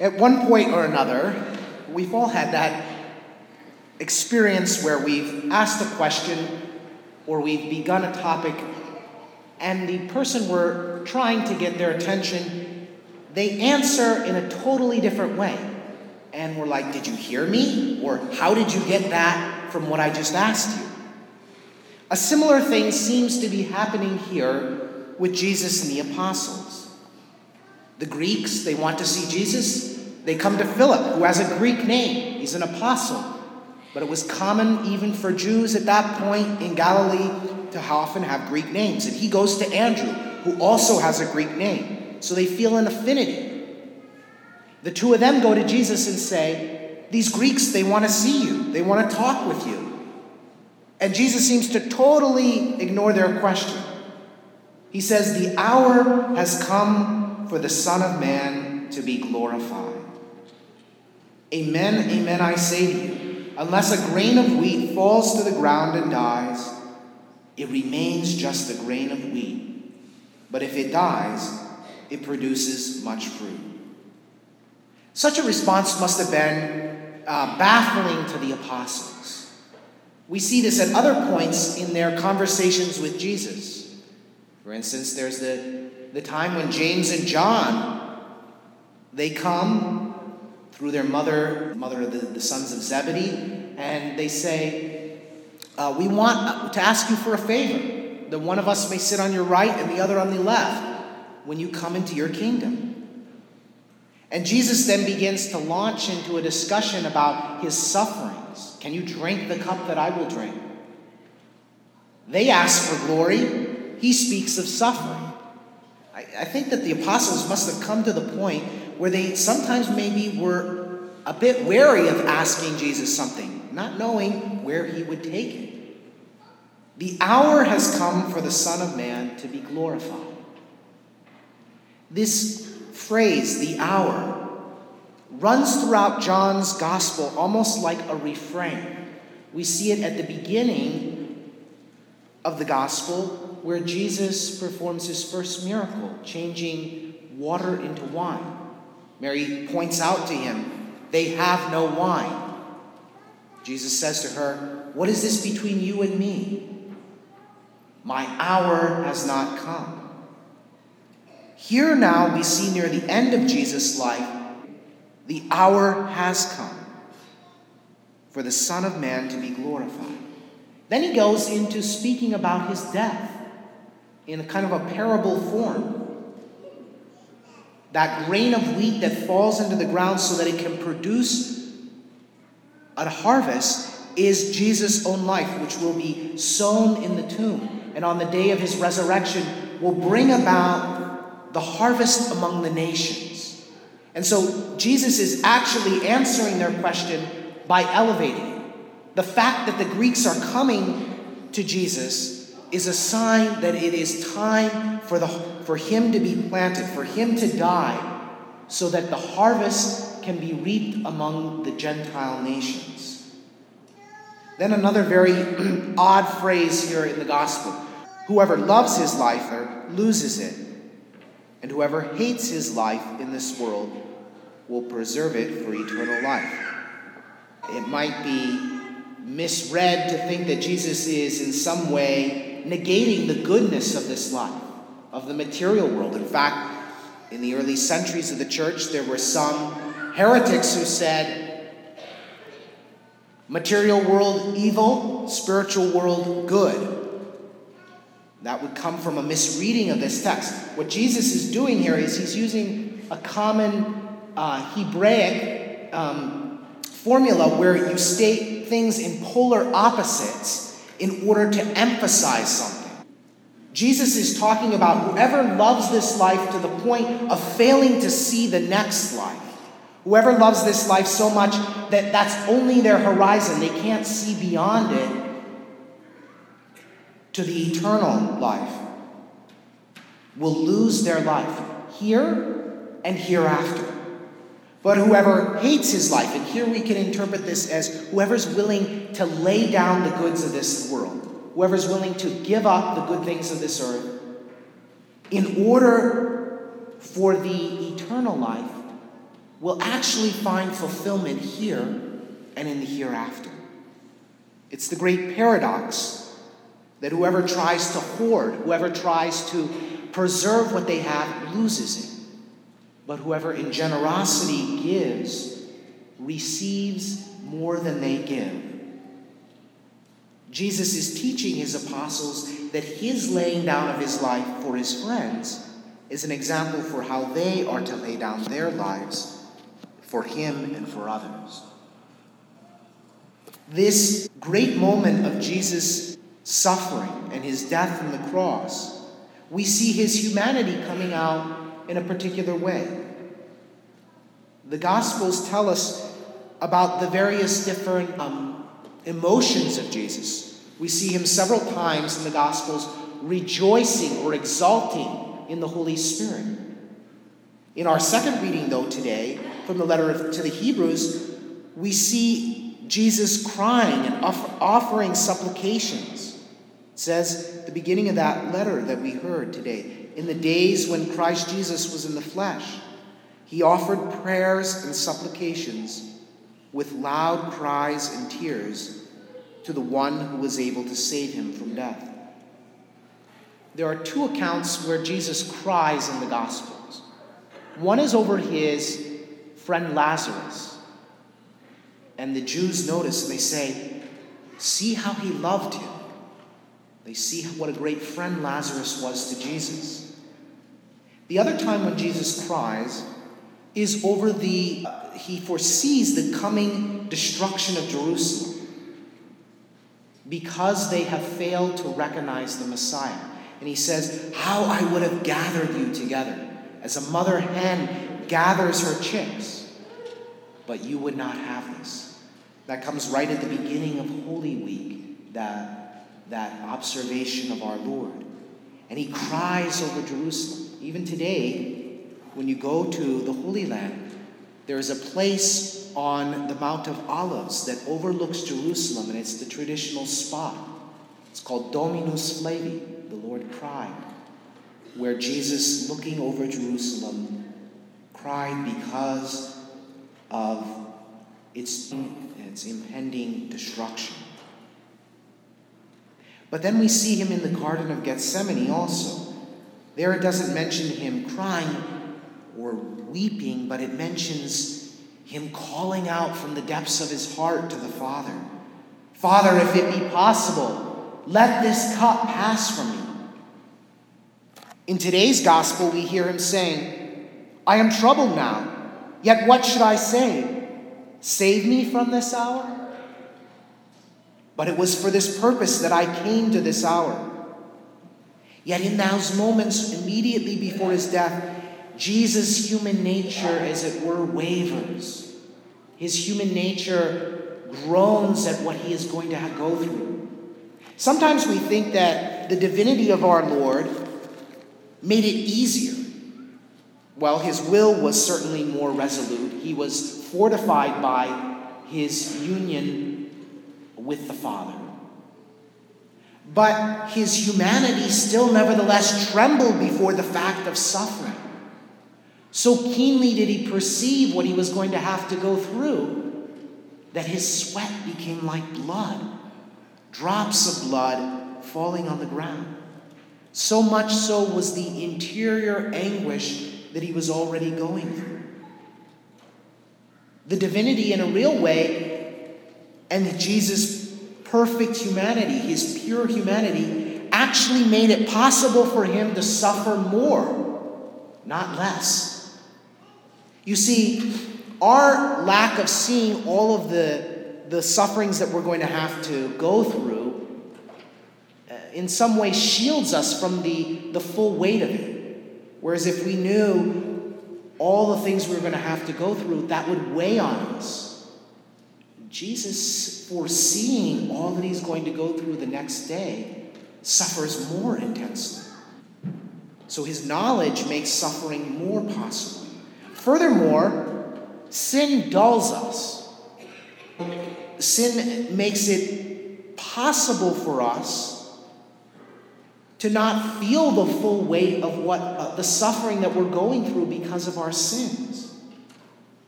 At one point or another, we've all had that experience where we've asked a question or we've begun a topic and the person we're trying to get their attention, they answer in a totally different way. And we're like, Did you hear me? Or how did you get that from what I just asked you? A similar thing seems to be happening here with Jesus and the apostles. The Greeks, they want to see Jesus. They come to Philip, who has a Greek name. He's an apostle. But it was common even for Jews at that point in Galilee to often have Greek names. And he goes to Andrew, who also has a Greek name. So they feel an affinity. The two of them go to Jesus and say, These Greeks, they want to see you, they want to talk with you. And Jesus seems to totally ignore their question. He says, The hour has come for the Son of Man to be glorified. Amen, amen, I say to you, unless a grain of wheat falls to the ground and dies, it remains just a grain of wheat. But if it dies, it produces much fruit. Such a response must have been uh, baffling to the apostles. We see this at other points in their conversations with Jesus. For instance, there's the, the time when James and John, they come through their mother, the mother of the, the sons of Zebedee, and they say, uh, We want to ask you for a favor, that one of us may sit on your right and the other on the left when you come into your kingdom. And Jesus then begins to launch into a discussion about his sufferings. Can you drink the cup that I will drink? They ask for glory, he speaks of suffering. I, I think that the apostles must have come to the point where they sometimes maybe were a bit wary of asking Jesus something, not knowing where he would take it. The hour has come for the Son of Man to be glorified. This phrase, the hour, runs throughout John's gospel almost like a refrain. We see it at the beginning of the gospel where Jesus performs his first miracle, changing water into wine. Mary points out to him, They have no wine. Jesus says to her, What is this between you and me? My hour has not come. Here now we see near the end of Jesus' life, the hour has come for the Son of Man to be glorified. Then he goes into speaking about his death in a kind of a parable form that grain of wheat that falls into the ground so that it can produce a harvest is Jesus' own life, which will be sown in the tomb. And on the day of his resurrection, will bring about the harvest among the nations. And so Jesus is actually answering their question by elevating it. The fact that the Greeks are coming to Jesus is a sign that it is time for the for him to be planted, for him to die, so that the harvest can be reaped among the Gentile nations. Then another very odd phrase here in the gospel whoever loves his life loses it, and whoever hates his life in this world will preserve it for eternal life. It might be misread to think that Jesus is in some way negating the goodness of this life of the material world. In fact, in the early centuries of the church, there were some heretics who said, material world evil, spiritual world good. That would come from a misreading of this text. What Jesus is doing here is he's using a common uh, Hebraic um, formula where you state things in polar opposites in order to emphasize something. Jesus is talking about whoever loves this life to the point of failing to see the next life. Whoever loves this life so much that that's only their horizon, they can't see beyond it to the eternal life, will lose their life here and hereafter. But whoever hates his life, and here we can interpret this as whoever's willing to lay down the goods of this world, whoever's willing to give up the good things of this earth in order for the eternal life, will actually find fulfillment here and in the hereafter. It's the great paradox that whoever tries to hoard, whoever tries to preserve what they have, loses it. But whoever in generosity gives, receives more than they give. Jesus is teaching his apostles that his laying down of his life for his friends is an example for how they are to lay down their lives for him and for others. This great moment of Jesus' suffering and his death on the cross, we see his humanity coming out in a particular way. The Gospels tell us about the various different um, emotions of Jesus. We see him several times in the Gospels rejoicing or exulting in the Holy Spirit. In our second reading, though, today, from the letter to the Hebrews, we see Jesus crying and offering supplications. It says the beginning of that letter that we heard today, in the days when Christ Jesus was in the flesh, he offered prayers and supplications with loud cries and tears to the one who was able to save him from death. There are two accounts where Jesus cries in the Gospels. One is over his friend Lazarus. And the Jews notice and they say, See how he loved him. They see what a great friend Lazarus was to Jesus. The other time when Jesus cries is over the, uh, he foresees the coming destruction of Jerusalem because they have failed to recognize the Messiah. And he says, How I would have gathered you together as a mother hen gathers her chicks, but you would not have this. That comes right at the beginning of Holy Week, that, that observation of our Lord. And he cries over Jerusalem. Even today, when you go to the Holy Land, there is a place on the Mount of Olives that overlooks Jerusalem, and it's the traditional spot. It's called Dominus Flevit, the Lord cried, where Jesus, looking over Jerusalem, cried because of its, its impending destruction. But then we see him in the Garden of Gethsemane also. There it doesn't mention him crying or weeping, but it mentions him calling out from the depths of his heart to the Father Father, if it be possible, let this cup pass from me. In today's gospel, we hear him saying, I am troubled now, yet what should I say? Save me from this hour? But it was for this purpose that I came to this hour. Yet in those moments immediately before his death, Jesus' human nature, as it were, wavers. His human nature groans at what he is going to go through. Sometimes we think that the divinity of our Lord made it easier. Well, his will was certainly more resolute. He was fortified by his union with the Father. But his humanity still nevertheless trembled before the fact of suffering. So keenly did he perceive what he was going to have to go through that his sweat became like blood, drops of blood falling on the ground. So much so was the interior anguish that he was already going through. The divinity, in a real way, and Jesus' perfect humanity, his pure humanity, actually made it possible for him to suffer more, not less. You see, our lack of seeing all of the, the sufferings that we're going to have to go through uh, in some way shields us from the, the full weight of it. Whereas if we knew all the things we were going to have to go through, that would weigh on us. Jesus, foreseeing all that he's going to go through the next day, suffers more intensely. So his knowledge makes suffering more possible. Furthermore, sin dulls us. Sin makes it possible for us to not feel the full weight of what uh, the suffering that we're going through because of our sins.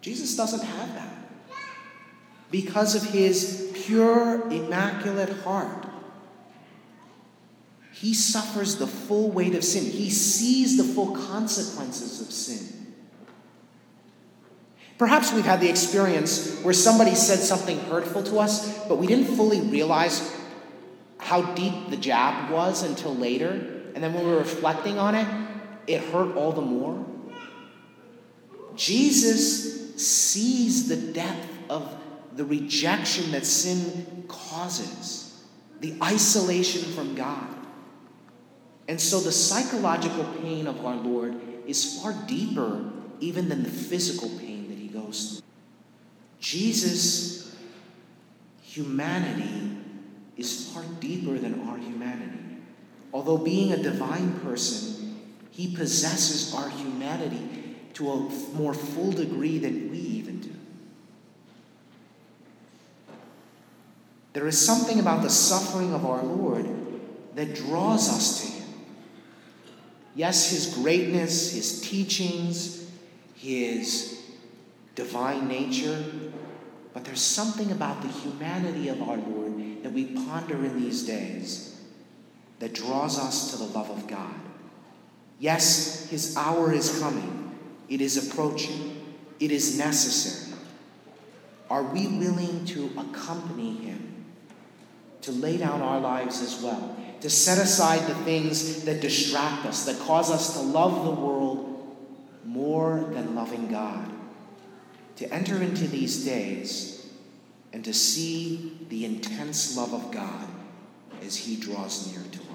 Jesus doesn't have that. Because of his pure, immaculate heart, he suffers the full weight of sin. He sees the full consequences of sin. Perhaps we've had the experience where somebody said something hurtful to us, but we didn't fully realize how deep the jab was until later. And then when we were reflecting on it, it hurt all the more. Jesus sees the depth of the rejection that sin causes, the isolation from God. And so the psychological pain of our Lord is far deeper even than the physical pain that he goes through. Jesus' humanity is far deeper than our humanity. Although being a divine person, he possesses our humanity to a more full degree than we even do. There is something about the suffering of our Lord that draws us to him. Yes, his greatness, his teachings, his divine nature, but there's something about the humanity of our Lord that we ponder in these days that draws us to the love of God. Yes, his hour is coming, it is approaching, it is necessary. Are we willing to accompany him, to lay down our lives as well, to set aside the things that distract us, that cause us to love the world more than loving God? to enter into these days and to see the intense love of God as He draws near to us.